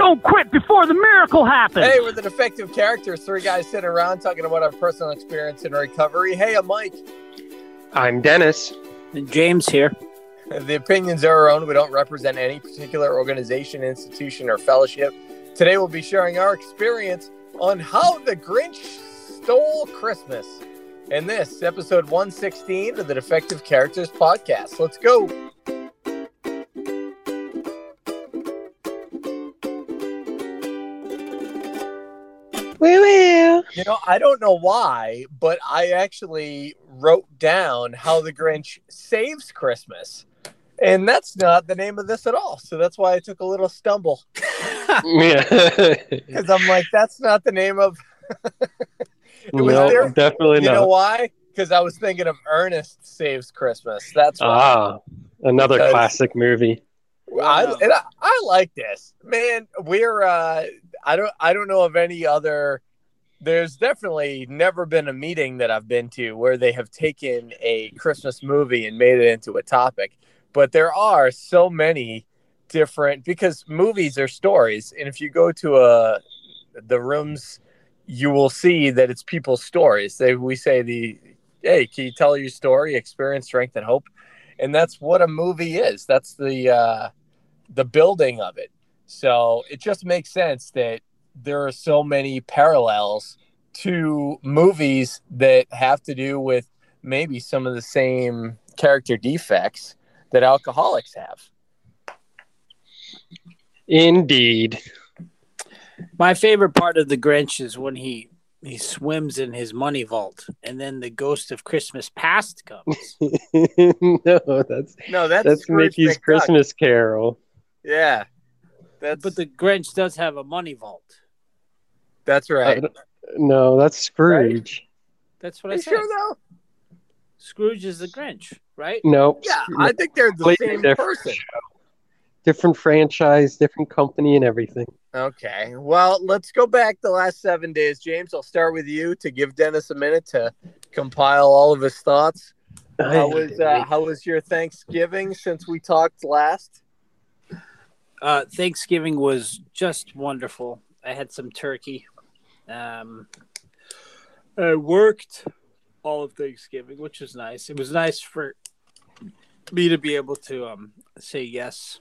Don't quit before the miracle happens. Hey, we're the defective characters. Three guys sitting around talking about our personal experience in recovery. Hey, I'm Mike. I'm Dennis. And James here. The opinions are our own. We don't represent any particular organization, institution, or fellowship. Today, we'll be sharing our experience on how the Grinch stole Christmas. In this episode 116 of the Defective Characters podcast. Let's go. You know, I don't know why, but I actually wrote down how the Grinch saves Christmas. And that's not the name of this at all. So that's why I took a little stumble. yeah. Because I'm like, that's not the name of. no, there. definitely you not. You know why? Because I was thinking of Ernest Saves Christmas. That's why. Ah, another because classic movie. I, and I, I like this, man. We're uh, I don't I don't know of any other. There's definitely never been a meeting that I've been to where they have taken a Christmas movie and made it into a topic. But there are so many different because movies are stories, and if you go to a the rooms, you will see that it's people's stories. They we say the hey, can you tell your story, experience, strength, and hope, and that's what a movie is. That's the uh, the building of it. So it just makes sense that there are so many parallels to movies that have to do with maybe some of the same character defects that alcoholics have. Indeed. My favorite part of the Grinch is when he he swims in his money vault and then the ghost of Christmas past comes. no, that's no, that's that's Mickey's Christmas Carol. Yeah. That's but the Grinch does have a money vault. That's right. Uh, no, that's Scrooge. Right? That's what Are I said. Sure though. Scrooge is the Grinch, right? Nope. Yeah, I think they're the same person. Show. Different franchise, different company, and everything. Okay. Well, let's go back the last seven days, James. I'll start with you to give Dennis a minute to compile all of his thoughts. How was uh, how was your Thanksgiving since we talked last? Uh, Thanksgiving was just wonderful. I had some turkey. Um, I worked all of Thanksgiving, which was nice. It was nice for me to be able to um, say yes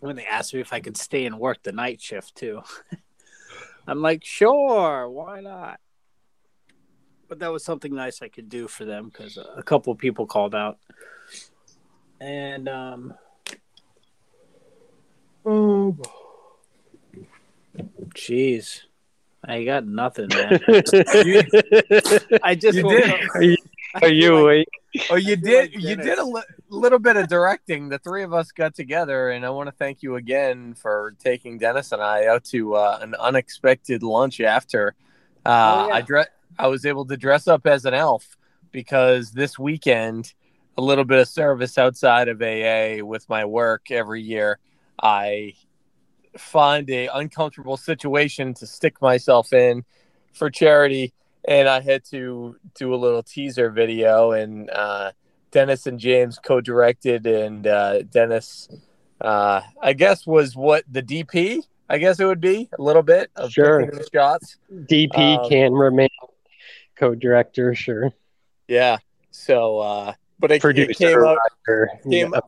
when they asked me if I could stay and work the night shift too. I'm like, sure, why not? But that was something nice I could do for them because a couple of people called out, and um, um, jeez, I got nothing, man. I just you did. Are you, are you awake? Oh, you did. You did a li- little bit of directing. The three of us got together, and I want to thank you again for taking Dennis and I out to uh, an unexpected lunch after. Uh, oh, yeah. I dress. I was able to dress up as an elf because this weekend, a little bit of service outside of AA with my work every year. I find a uncomfortable situation to stick myself in for charity and I had to do a little teaser video and uh, Dennis and James co-directed and uh, Dennis uh, I guess was what the DP I guess it would be a little bit of sure. the shots. DP um, cameraman co-director sure. Yeah so uh but it, it came out came, yeah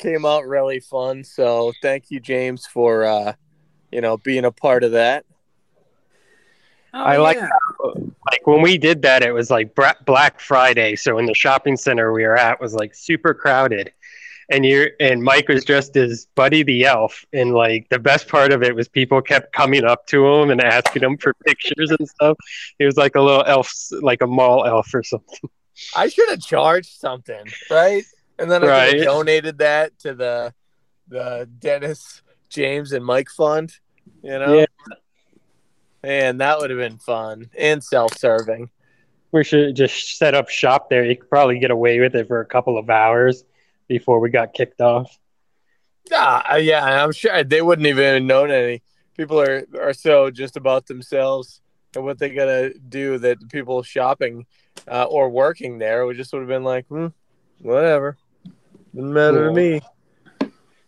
came out really fun. So thank you, James, for uh, you know being a part of that. Oh, I like yeah. like when we did that. It was like Black Friday, so in the shopping center we were at was like super crowded, and you and Mike was dressed as Buddy the Elf, and like the best part of it was people kept coming up to him and asking him for pictures and stuff. He was like a little elf, like a mall elf or something. I should have charged something, right? And then I right. donated that to the the Dennis James and Mike Fund. You know, Yeah. man, that would have been fun and self-serving. We should just set up shop there. You could probably get away with it for a couple of hours before we got kicked off. Ah, yeah, I'm sure they wouldn't even have known any. People are are so just about themselves and what they gotta do that people shopping uh, or working there would just would have been like, hmm, whatever, doesn't matter to me.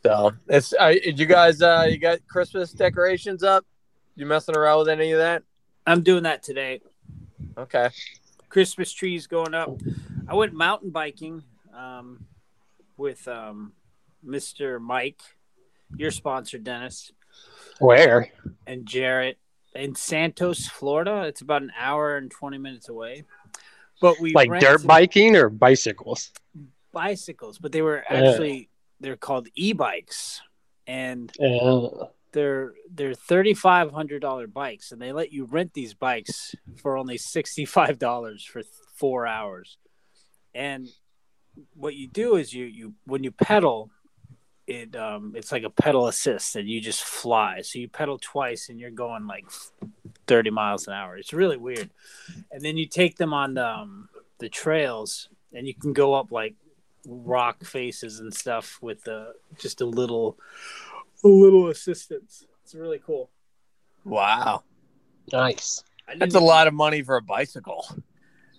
So it's uh, you guys. Uh, you got Christmas decorations up? You messing around with any of that? I'm doing that today. Okay. Christmas trees going up. I went mountain biking um, with um, Mr. Mike, your sponsor, Dennis, Where? and Jarrett in Santos, Florida. It's about an hour and 20 minutes away. But we Like dirt biking or bicycles? Bicycles, but they were Yeah. actually they're called e-bikes, and Uh, they're they're thirty five hundred dollar bikes, and they let you rent these bikes for only sixty five dollars for four hours. And what you do is you you when you pedal, it um it's like a pedal assist, and you just fly. So you pedal twice, and you're going like thirty miles an hour. It's really weird. And then you take them on the um, the trails, and you can go up like rock faces and stuff with uh, just a little a little assistance. It's really cool. Wow, nice. That's a lot of money for a bicycle.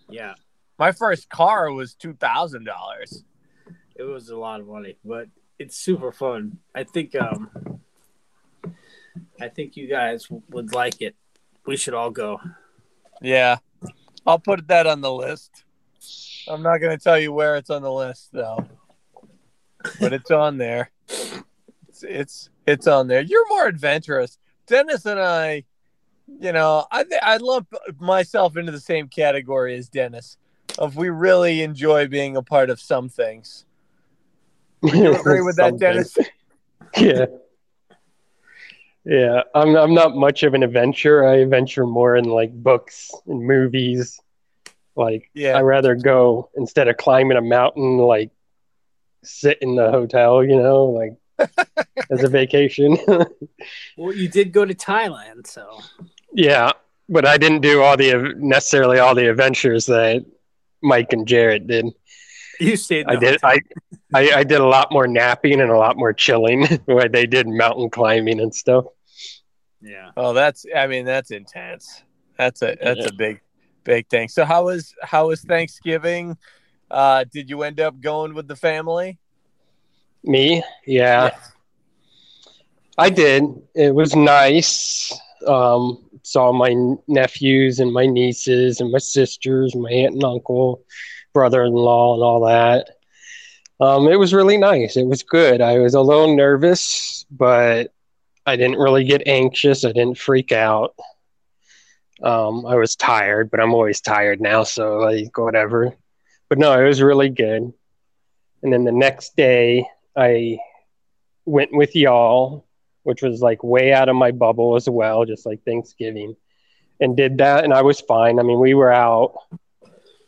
Yeah, My first car was two thousand dollars. it was a lot of money, but it's super fun. I think um I think you guys would like it. We should all go. Yeah, I'll put that on the list. I'm not going to tell you where it's on the list though, but it's on there. It's it's it's on there. You're more adventurous, Dennis and I. You know, I th- I lump myself into the same category as Dennis. Of we really enjoy being a part of some things. You agree with that, Dennis? Yeah. Yeah, I'm I'm not much of an adventure. I adventure more in like books and movies. Like Yeah. I rather go instead of climbing a mountain, like sit in the hotel, you know, like as a vacation. Well, you did go to Thailand, so yeah, but I didn't do all the necessarily all the adventures that Mike and Jarrett did. you stayed. I did. I, I I did a lot more napping and a lot more chilling, where they did mountain climbing and stuff. Yeah. Oh, that's I mean that's intense. That's a that's Yeah. a big big thing. So how was how was Thanksgiving? Uh did you end up going with the family? Me, yeah, I did. It was nice. Um, saw my nephews and my nieces and my sisters, my aunt and uncle, brother-in-law, and all that. Um, it was really nice. It was good. I was a little nervous, but I didn't really get anxious. I didn't freak out. Um, I was tired, but I'm always tired now, so like whatever. But no, it was really good. And then the next day, I went with y'all, which was like way out of my bubble as well, just like Thanksgiving, and did that. And I was fine. I mean, we were out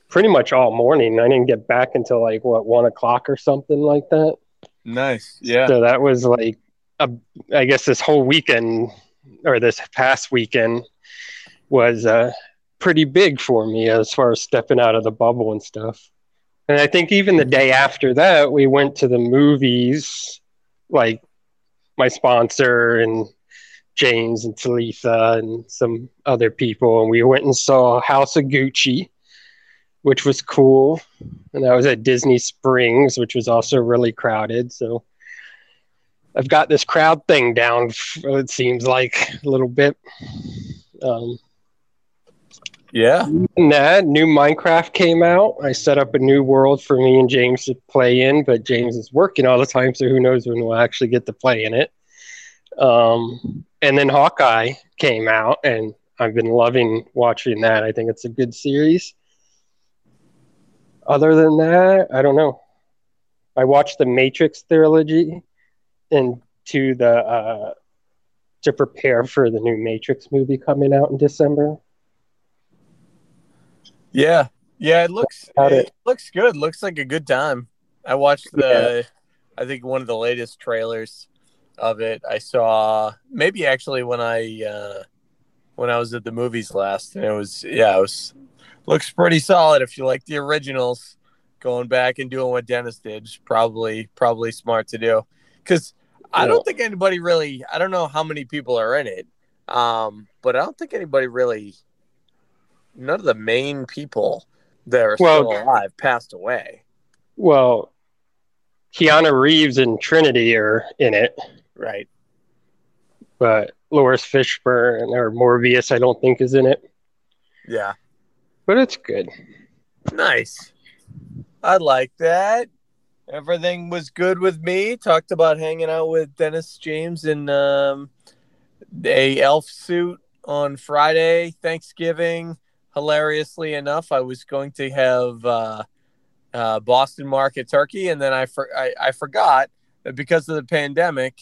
pretty much all morning. I didn't get back until like what one o'clock or something like that. Nice. Yeah. So that was like, a, I guess this whole weekend or this past weekend was uh, pretty big for me as far as stepping out of the bubble and stuff. And I think even the day after that, we went to the movies, like my sponsor and James and Talitha and some other people. And we went and saw House of Gucci, which was cool. And that was at Disney Springs, which was also really crowded. So I've got this crowd thing down, it seems like a little bit. Um, Yeah. that new Minecraft came out. I set up a new world for me and James to play in, but James is working all the time, so who knows when we'll actually get to play in it. Um, and then Hawkeye came out, and I've been loving watching that. I think it's a good series. Other than that, I don't know. I watched the Matrix trilogy and to the uh, to prepare for the new Matrix movie coming out in December. Yeah. Yeah, it looks it it. looks good. Looks like a good time. I watched the I think one of the latest trailers. of it. I saw maybe actually when I uh, when I was at the movies last, and it was yeah, it was looks pretty solid. If you like the originals, going back and doing what Dennis did, probably probably smart to do. Because I don't think anybody really. I don't know how many people are in it, um, but I don't think anybody really. None of the main people that are Well- still alive passed away. Well, Keanu Reeves and Trinity are in it, Right. but Laurence Fishburne or Morpheus, I don't think is in it. Yeah. But it's good. Nice. I like that. Everything was good with me. Talked about hanging out with Dennis James in um, a elf suit on Friday, Thanksgiving. Hilariously enough, I was going to have uh, uh, Boston Market turkey, and then I, for- I I forgot because of the pandemic,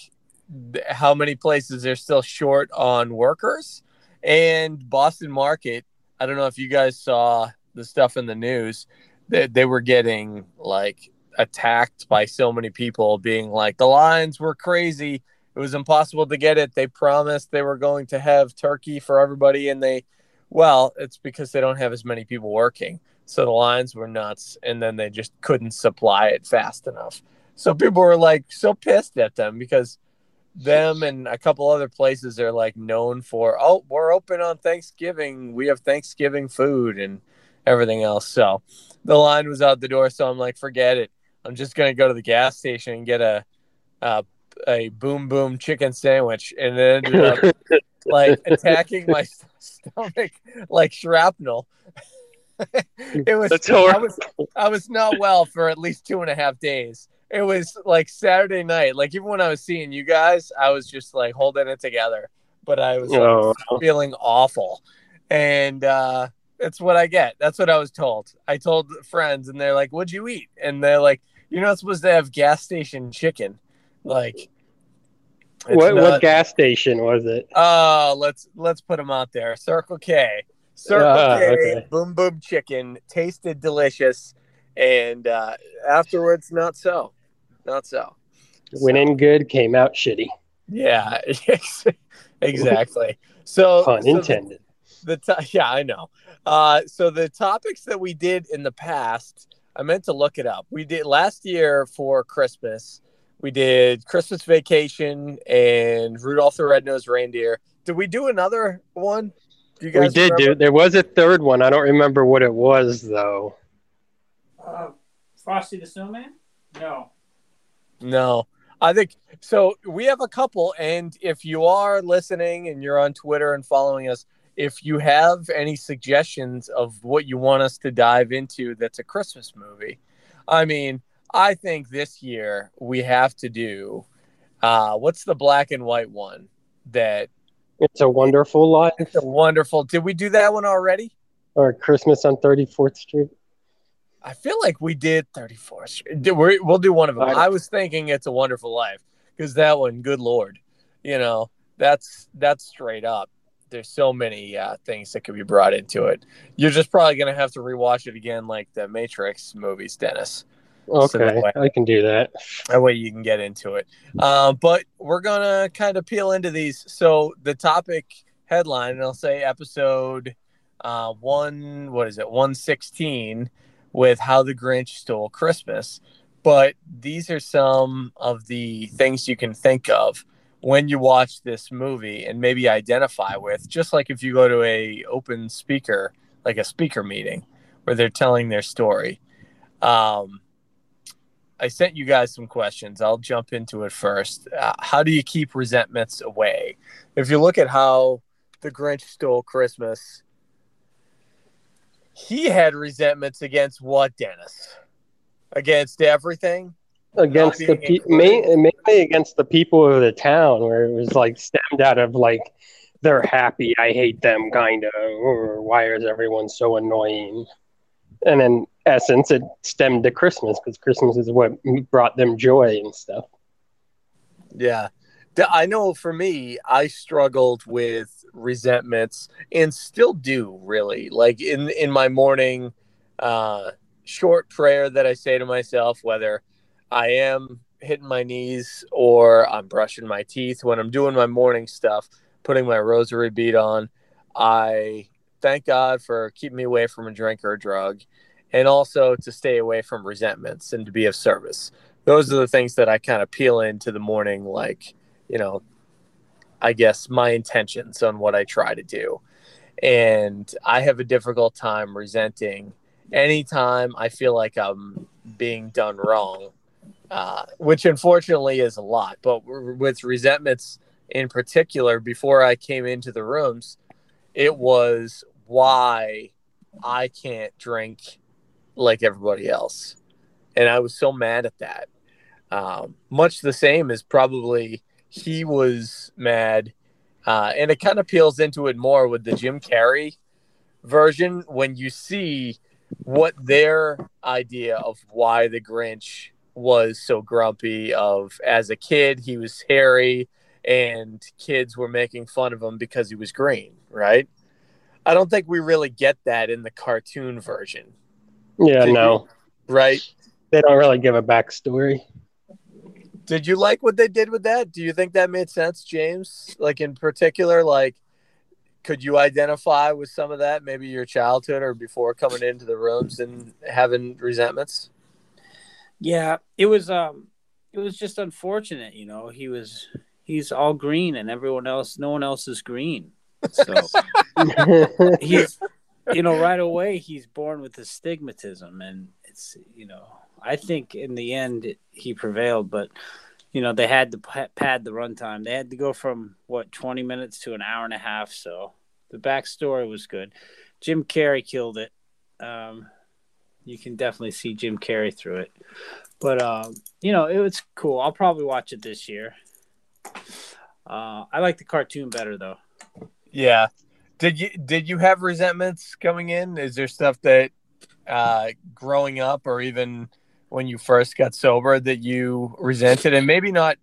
how many places are still short on workers, and Boston Market. I don't know if you guys saw the stuff in the news that they were getting like attacked by so many people being like the lines were crazy. It was impossible to get it. They promised they were going to have turkey for everybody and they well it's because they don't have as many people working so the lines were nuts and then they just couldn't supply it fast enough. So people were like so pissed at them because them and a couple other places are like known for oh we're open on thanksgiving. We have thanksgiving food and everything else. So the line was out the door so i'm like forget it. I'm just going to go to the gas station and get a a, a boom boom chicken sandwich and it ended up like attacking my stomach like shrapnel it was I was I was not well for at least two and a half days. It was like Saturday night. Like even when I was seeing you guys, I was just like holding it together. But I was like, Oh. feeling awful. And uh that's what I get. That's what I was told. I told friends and they're like, What'd you eat? And they're like, You're not supposed to have gas station chicken. Like What, not- what gas station was it? Oh, let's let's put them out there. Circle K. Circle Ah, K. okay. Boom Boom Chicken tasted delicious, and uh, afterwards, not so, not so. Went in good, came out shitty. Yeah, exactly. So, Pun so the- intended. the to- yeah i know uh so the topics that we did in the past i meant to look it up we did last year for christmas we did christmas vacation and rudolph the red-nosed reindeer did we do another one do you we did remember? do. There was a third one. I don't remember what it was though. Uh, Frosty the Snowman? No. No, I think so. We have a couple, and if you are listening and you're on Twitter and following us, if you have any suggestions of what you want us to dive into that's a Christmas movie, I mean, I think this year we have to do uh, what's the black and white one that It's a Wonderful Life it's a wonderful. Did we do that one already? or Christmas on 34th Street. I feel like we did 34th Street. We're- We'll do one of them. I- I was thinking it's a wonderful life because that one, good lord, you know, that's that's straight up. There's so many uh, things that could be brought into it. You're just probably gonna have to rewatch it again, like the Matrix movies, Dennis. So Okay, way- I can do that. That way you can get into it. Uh, but we're gonna kind of peel into these. So the topic headline, and I'll say episode uh, one. What is it? One sixteen with how the Grinch stole Christmas. But these are some of the things you can think of when you watch this movie and maybe identify with. Just like if you go to a open speaker, like a speaker meeting, where they're telling their story. Um, I sent you guys some questions. I'll jump into it first. Uh, how do you keep resentments away? If you look at how the Grinch stole Christmas, he had resentments against what, Dennis? Against everything? Against the pe- main, mainly against the people of the town, where it was like stemmed out of like they're happy, I hate them, kind of, or why is everyone so annoying? And in essence, it stemmed to Christmas because Christmas is what brought them joy and stuff. Yeah. I know for me, I struggled with resentments and still do really. Like in in my morning uh short prayer that I say to myself whether I am hitting my knees or I'm brushing my teeth, when I'm doing my morning stuff, putting my rosary bead on, I thank God for keeping me away from a drink or a drug and also to stay away from resentments and to be of service. Those are the things that I kind of peel into the morning, like, you know, I guess my intentions on what I try to do. And I have a difficult time resenting anytime I feel like I'm being done wrong, uh, which unfortunately is a lot. But with resentments in particular, before I came into the rooms, it was why I can't drink like everybody else. And I was so mad at that. Um, much the same as probably he was mad. Uh, and it kind of peels into it more with the Jim Carrey version when you see what their idea of why the Grinch was so grumpy of as a kid he was hairy and kids were making fun of him because he was green, right? I don't think we really get that in the cartoon version. Yeah, Did no. You, right? They don't really give a backstory. Did you like what they did with that? Do you think that made sense, James? Like in particular, like could you identify with some of that, maybe your childhood or before coming into the rooms and having resentments? Yeah, it was um it was just unfortunate, you know. He was he's all green and everyone else no one else is green. So he's you know, right away he's born with the stigmatism and it's you know, I think in the end he prevailed, but you know they had to pad the runtime. They had to go from what twenty minutes to an hour and a half. So the backstory was good. Jim Carrey killed it. Um, you can definitely see Jim Carrey through it. But um, you know it was cool. I'll probably watch it this year. Uh, I like the cartoon better though. Yeah. Did you did you have resentments coming in? Is there stuff that uh, growing up or even when you first got sober that you resented and maybe not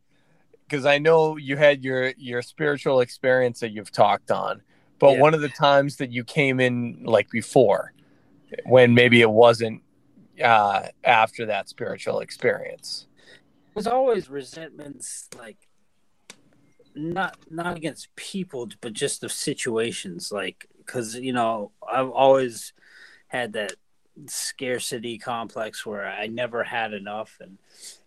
because I know you had your your spiritual experience that you've talked on, but yeah. one of the times that you came in like before, when maybe it wasn't uh, after that spiritual experience. There's always resentments, like not not against people, but just the situations, like because you know I've always had that scarcity complex where I never had enough. And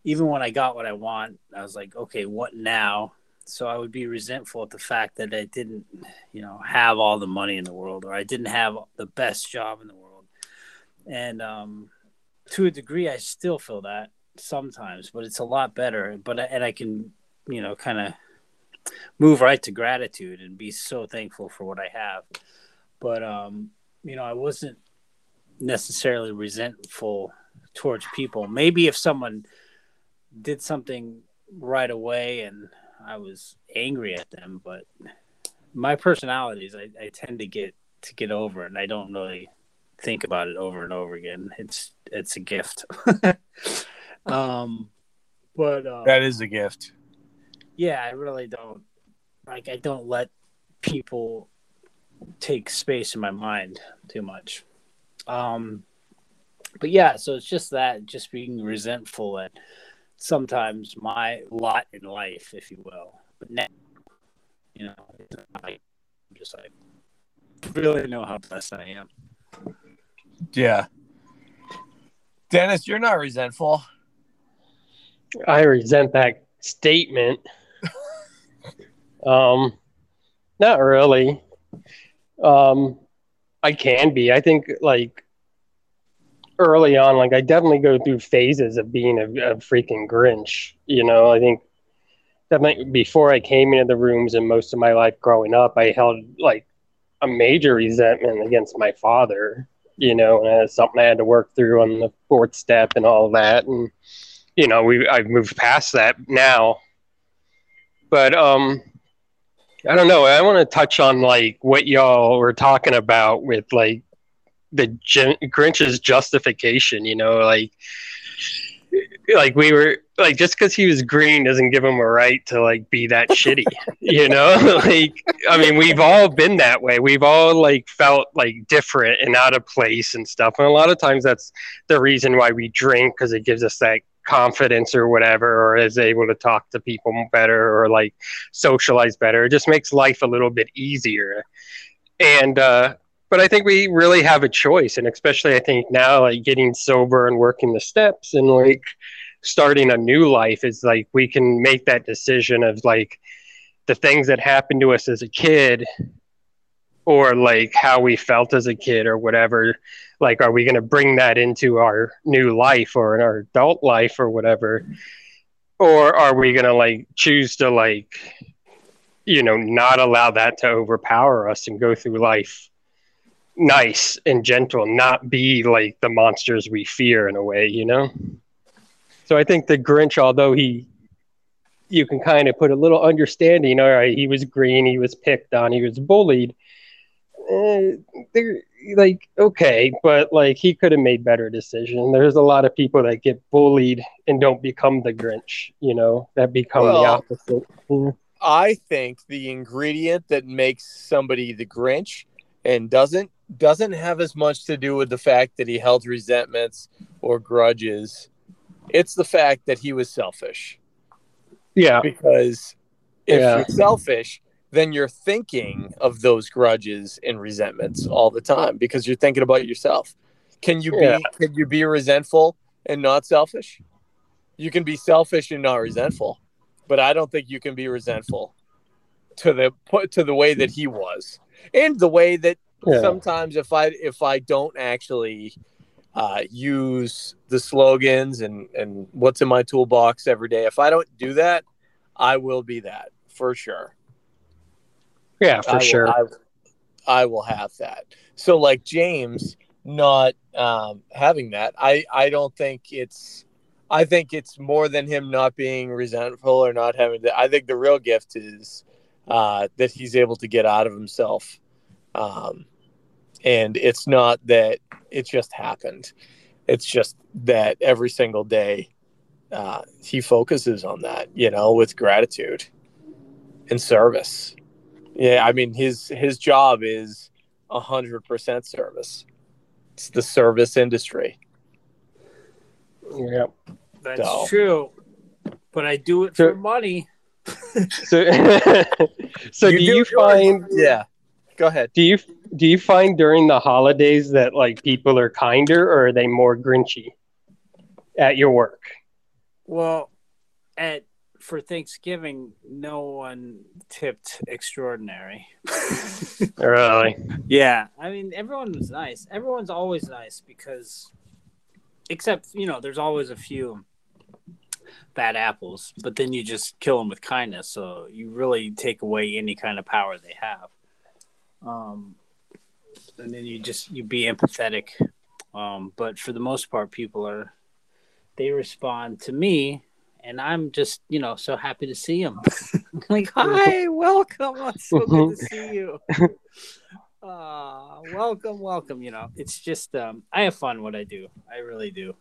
even when I got what I want, I was like, okay, what now? So I would be resentful at the fact that I didn't, you know, have all the money in the world or I didn't have the best job in the world. And um, to a degree, I still feel that sometimes, but it's a lot better. But and I can, you know, kind of move right to gratitude and be so thankful for what I have. But um, you know, I wasn't necessarily resentful towards people. Maybe if someone did something right away and I was angry at them, but my personalities, I, I tend to get to get over it, and I don't really think about it over and over again. It's it's a gift. um, but uh, that is a gift. Yeah, I really don't like. I don't let people take space in my mind too much. Um, but yeah, so it's just that, just being resentful at sometimes my lot in life, if you will. But now, you know, I'm just like really know how blessed I am. Yeah. Dennis, you're not resentful. I resent that statement. Um, not really. Um, I can be. I think like early on, like I definitely go through phases of being a, a freaking Grinch. You know, I think definitely before I came into the rooms and most of my life growing up, I held like a major resentment against my father. You know, and it's something I had to work through on the fourth step and all that. And you know, we I've moved past that now. But um, I don't know. I want to touch on like what y'all were talking about with like the Grinch's justification. You know, like like we were like just because he was green doesn't give him a right to like be that shitty. You know, like I mean, we've all been that way. We've all like felt like different and out of place and stuff. And a lot of times that's the reason why we drink because it gives us that confidence or whatever, or is able to talk to people better or like socialize better. It just makes life a little bit easier. And, uh, but I think we really have a choice. And especially I think now, like getting sober and working the steps and like starting a new life is like we can make that decision of like the things that happened to us as a kid or like how we felt as a kid or whatever like are we going to bring that into our new life or in our adult life or whatever? Or are we going to like choose to like you know not allow that to overpower us and go through life nice and gentle not be like the monsters we fear in a way you know? So i think the grinch although he you can kind of put a little understanding all right he was green he was picked on he was bullied eh, they're like okay, but like he could have made better decision. There's a lot of people that get bullied and don't become the Grinch, you know, that become Well, the opposite. I think the ingredient that makes somebody the Grinch and doesn't doesn't have as much to do with the fact that he held resentments or grudges. It's the fact that he was selfish. Yeah. Because if Yeah. you're selfish, then you're thinking of those grudges and resentments all the time because you're thinking about yourself. Can you be can you be resentful and not selfish? You can be selfish and not resentful, but I don't think you can be resentful to the put to the way that he was, and the way that Yeah. sometimes if I if I don't actually uh, use the slogans and and what's in my toolbox every day, if I don't do that, I will be that for sure. Yeah, for I will- sure. I, I will have that. So like James not um, having that, I I don't think it's. I think it's more than him not being resentful or not having that. I think the real gift is uh, that he's able to get out of himself, um, and it's not that it just happened. It's just that every single day uh, he focuses on that, you know, with gratitude and service. Yeah, I mean his his job is a hundred percent service. It's the service industry. Yeah. That's So- true. But I do it for money. So, so You do, do you yours. find? Yeah. Go ahead. Do you do you find during the holidays that like people are kinder or are they more grinchy at your work? Well, at for Thanksgiving, no one tipped extraordinary. Really? Yeah, I mean everyone was nice. Everyone's always nice because, except you know, there's always a few bad apples, but then you just kill them with kindness. So you really take away any kind of power they have. Um, and then you just you be empathetic. Um, but for the most part, people are they respond to me, and I'm just you know so happy to see him. like, hi, welcome. It's so good to see you. Uh, welcome, welcome. You know, it's just um, I have fun what I do. I really do.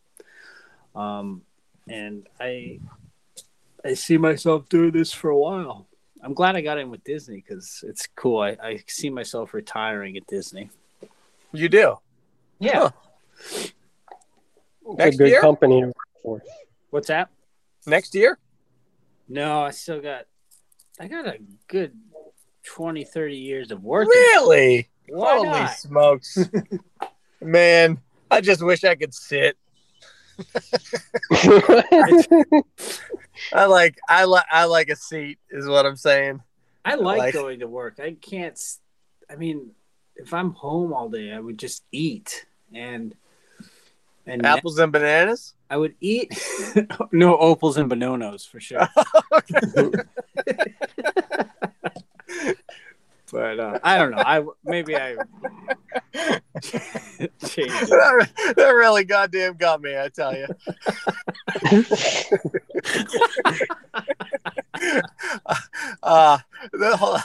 Um, and I I see myself doing this for a while. I'm glad I got in with Disney because it's cool. I, I see myself retiring at Disney. You do. Yeah. It's Next a good year? company to work for. What's that? Next year? No, I still got I got a good 20, 30 years of work. Really? Why Holy not? smokes. Man, I just wish I could sit. I like I like I like a seat is what I'm saying. I like, like- going to work. I can't. I mean, if I'm home all day, I would just eat and and Apples and bananas? I would eat no opals and bononos for sure. but uh, I don't know. I maybe I change it. that, that really goddamn got me, I tell you. uh, the whole,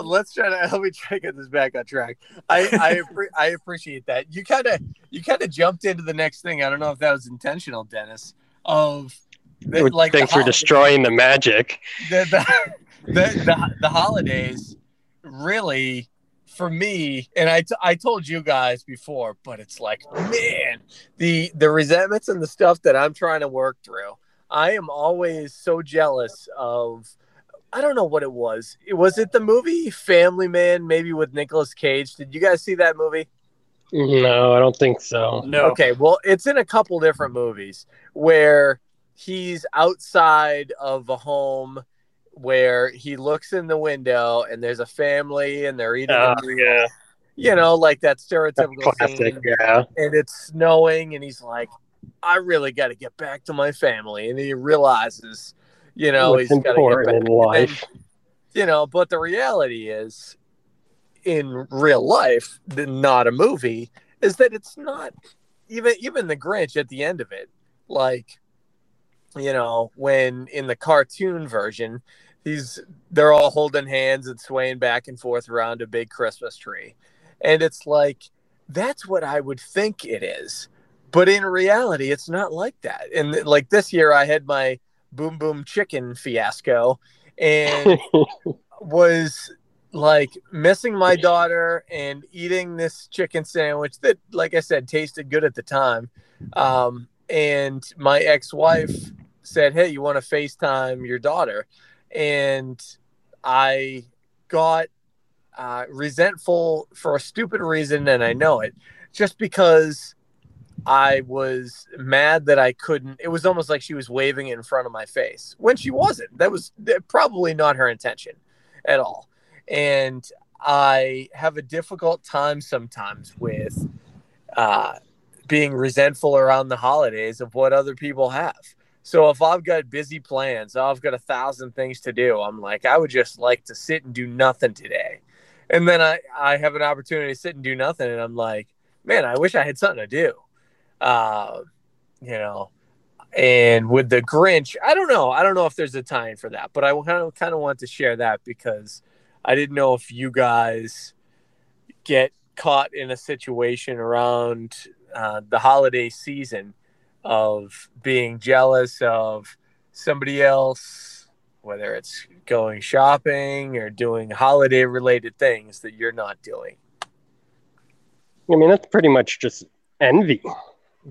let's try to let me try to get this back on track. I I, appre- I appreciate that. You kind of you kind of jumped into the next thing. I don't know if that was intentional, Dennis. Of the, like Thanks for destroying the magic. the, the, the, the, the holidays really for me, and I, t- I told you guys before, but it's like, man, the the resentments and the stuff that I'm trying to work through. I am always so jealous of. I don't know what it was. Was it the movie Family Man, maybe with Nicolas Cage? Did you guys see that movie? No, I don't think so. No. Okay, well, it's in a couple different movies where he's outside of a home where he looks in the window and there's a family and they're eating Uh, yeah, you know, like that stereotypical classic. scene. Yeah, And it's snowing, and he's like, "I really got to get back to my family," and he realizes, you know, What's he's get important in And life. you know, but the reality is, in real life, not a movie, is that it's not even even the Grinch at the end of it, like, you know, when in the cartoon version, he's they're all holding hands and swaying back and forth around a big Christmas tree, and it's like that's what I would think it is, but in reality, it's not like that. And like this year, I had my boom boom chicken fiasco, and was like missing my daughter and eating this chicken sandwich that like i said tasted good at the time. Um, and my ex-wife said hey you want to facetime your daughter? And i got uh, resentful for a stupid reason and i know it just because i was mad that i couldn't it was almost like she was waving it in front of my face when she wasn't that was probably not her intention at all and I have a difficult time sometimes with uh, being resentful around the holidays of what other people have. So if I've got busy plans, I've got a thousand things to do. I'm like, I would just like to sit and do nothing today. And then I, I have an opportunity to sit and do nothing. And I'm like, man, I wish I had something to do. Uh, you know, and with the Grinch, I don't know. I don't know if there's a time for that, but I kind of kind of want to share that because I didn't know if you guys get caught in a situation around uh, the holiday season of being jealous of somebody else, whether it's going shopping or doing holiday related things that you're not doing. I mean that's pretty much just envy.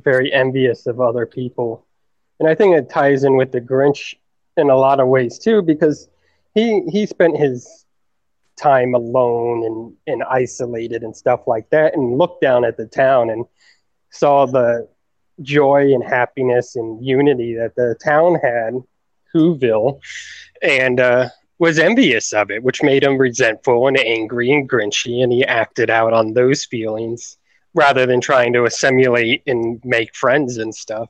Very envious of other people, and I think it ties in with the Grinch in a lot of ways too, because he he spent his time alone and, and isolated and stuff like that and looked down at the town and saw the joy and happiness and unity that the town had whoville and uh, was envious of it which made him resentful and angry and grinchy and he acted out on those feelings rather than trying to assimilate and make friends and stuff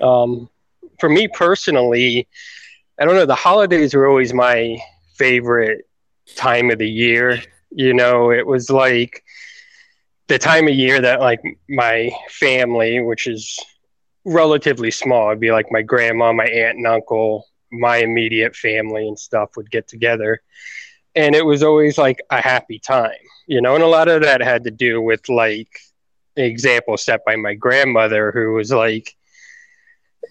um, for me personally i don't know the holidays were always my favorite time of the year. You know, it was like the time of year that like my family, which is relatively small, it'd be like my grandma, my aunt and uncle, my immediate family and stuff would get together. And it was always like a happy time, you know, and a lot of that had to do with like example set by my grandmother who was like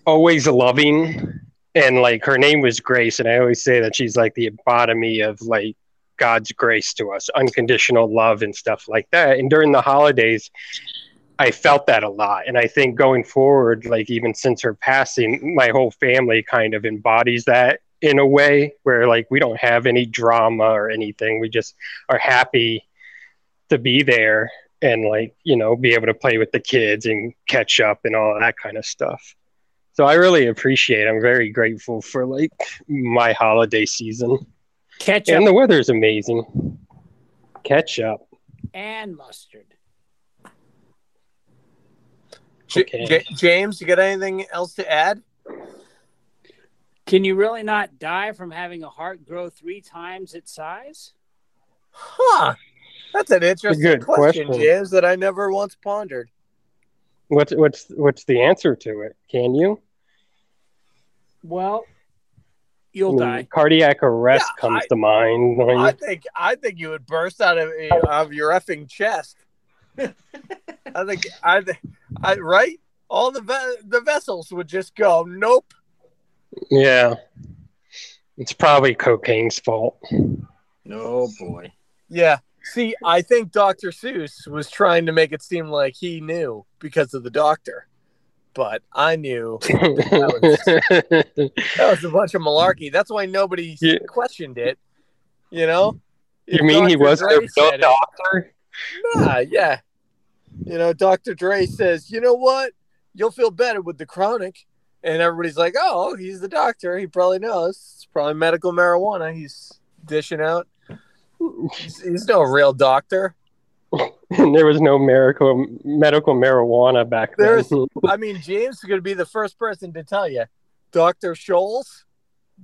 always loving and like her name was Grace, and I always say that she's like the epitome of like God's grace to us, unconditional love and stuff like that. And during the holidays, I felt that a lot, and I think going forward, like even since her passing, my whole family kind of embodies that in a way where like we don't have any drama or anything. We just are happy to be there and like you know be able to play with the kids and catch up and all that kind of stuff so I really appreciate. I'm very grateful for like my holiday season. catch up And the weather is amazing. catch up and mustard. J- Okay. J- James, you got anything else to add? Can you really not die from having a heart grow three times its size? Huh. That's an interesting good question, question. James, that I never once pondered. What's what's what's the answer to it? Can you? Well, you'll mean, die. Cardiac arrest Yeah, comes I- to mind. when I you- think I think you would burst out of of your effing chest. I think I, thi- I right. All the ve- the vessels would just go. Nope. yeah. It's probably cocaine's fault. Oh boy. Yeah. See, I think Dr. Seuss was trying to make it seem like he knew because of the doctor. But I knew that was, that was a bunch of malarkey. That's why nobody Yeah. questioned it. You know? You If mean he was Dre the real it- doctor? Nah, yeah. You know, Dr. Dre says, you know what? You'll feel better with the chronic. And everybody's like, oh, he's the doctor. He probably knows. It's probably medical marijuana he's dishing out. He's, he's no real doctor. And there was no medical medical marijuana back then. There's, I mean, James is going to be the first person to tell you, Dr. Scholl's,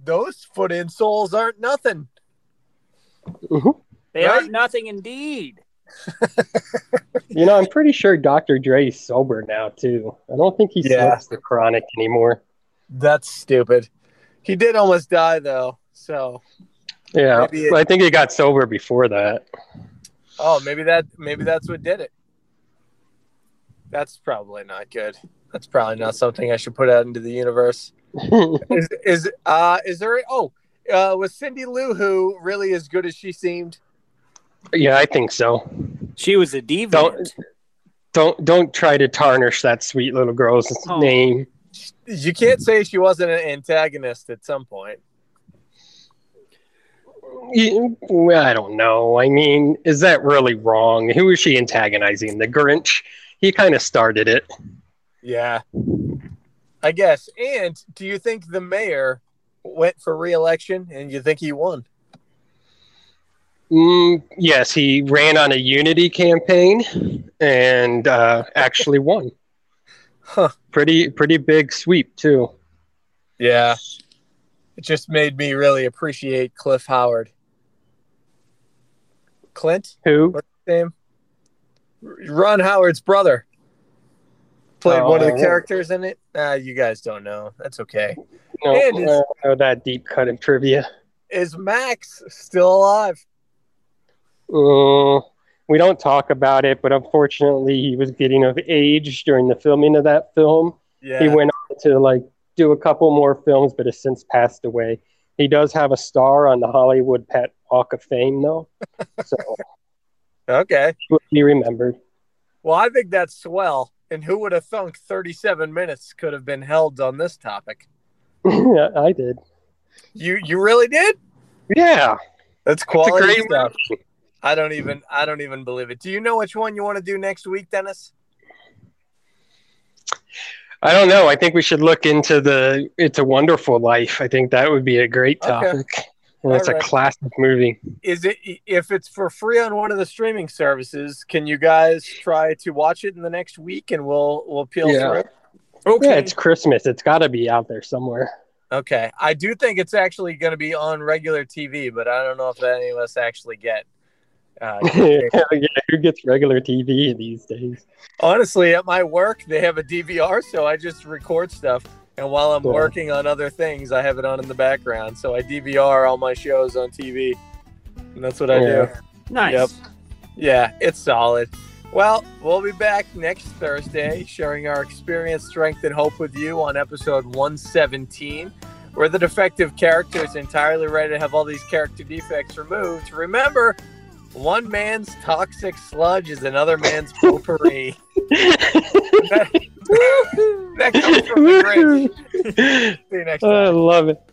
those foot in soles aren't nothing. They Right? are nothing indeed. you know, I'm pretty sure Dr. Dre's sober now too. I don't think he Yeah. smokes the chronic anymore. That's stupid. He did almost die, though. So, Yeah, it- I think he got sober before that. oh, maybe that, maybe that's what did it. That's probably not good. That's probably not something I should put out into the universe. is is uh is there oh uh was Cindy Lou Who really as good as she seemed? yeah, I think so. She was a diva. Don't don't don't try to tarnish that sweet little girl's Oh. name. You can't say she wasn't an antagonist at some point. I don't know. I mean, is that really wrong? Who is she antagonizing? The Grinch? He kind of started it. Yeah. I guess. And do you think the mayor went for re-election and you think he won? Mm, yes, he ran on a unity campaign and uh, actually won. Huh. Pretty pretty big sweep too. Yeah. It just made me really appreciate Cliff Howard. Clint? Who? What's his name? Ron Howard's brother. Played one of the Oh. characters in it. Uh, you guys don't know. That's okay. No, And is- that deep cut of trivia. Is Max still alive? Uh, we don't talk about it, but unfortunately, he was getting of age during the filming of that film. Yeah. He went on to like do a couple more films, but has since passed away. He does have a star on the Hollywood Pet Walk of Fame, though, so Okay. be remembered. Well, I think that's swell. And who would have thunk 37 minutes could have been held on this topic? yeah, I did. You you really did? Yeah, That's quality great stuff. movie. I don't even I don't even believe it. Do you know which one you want to do next week, Dennis? I don't know. I think we should look into the "It's a Wonderful Life." I think that would be a great Okay. And it's Alright. a classic movie. Is it if it's for free on one of the streaming services? Can you guys try to watch it in the next week and we'll we'll peel Yeah. through? Okay. Yeah, it's Christmas. It's got to be out there somewhere. Okay. I do think it's actually going to be on regular TV, but I don't know if any of us actually get. Uh, yeah, who gets regular TV these days? Honestly, at my work, they have a DVR, so I just record stuff. And while I'm Yeah. working on other things, I have it on in the background. So I DVR all my shows on TV. And that's what I do. Nice. Yep. Yeah, it's solid. Well, we'll be back next Thursday sharing our experience, strength, and hope with you on episode 117, where the defective character is entirely ready to have all these character defects removed. Remember, one man's toxic sludge is another man's potpourri. that, comes from the Grinch. See you next time. I love it.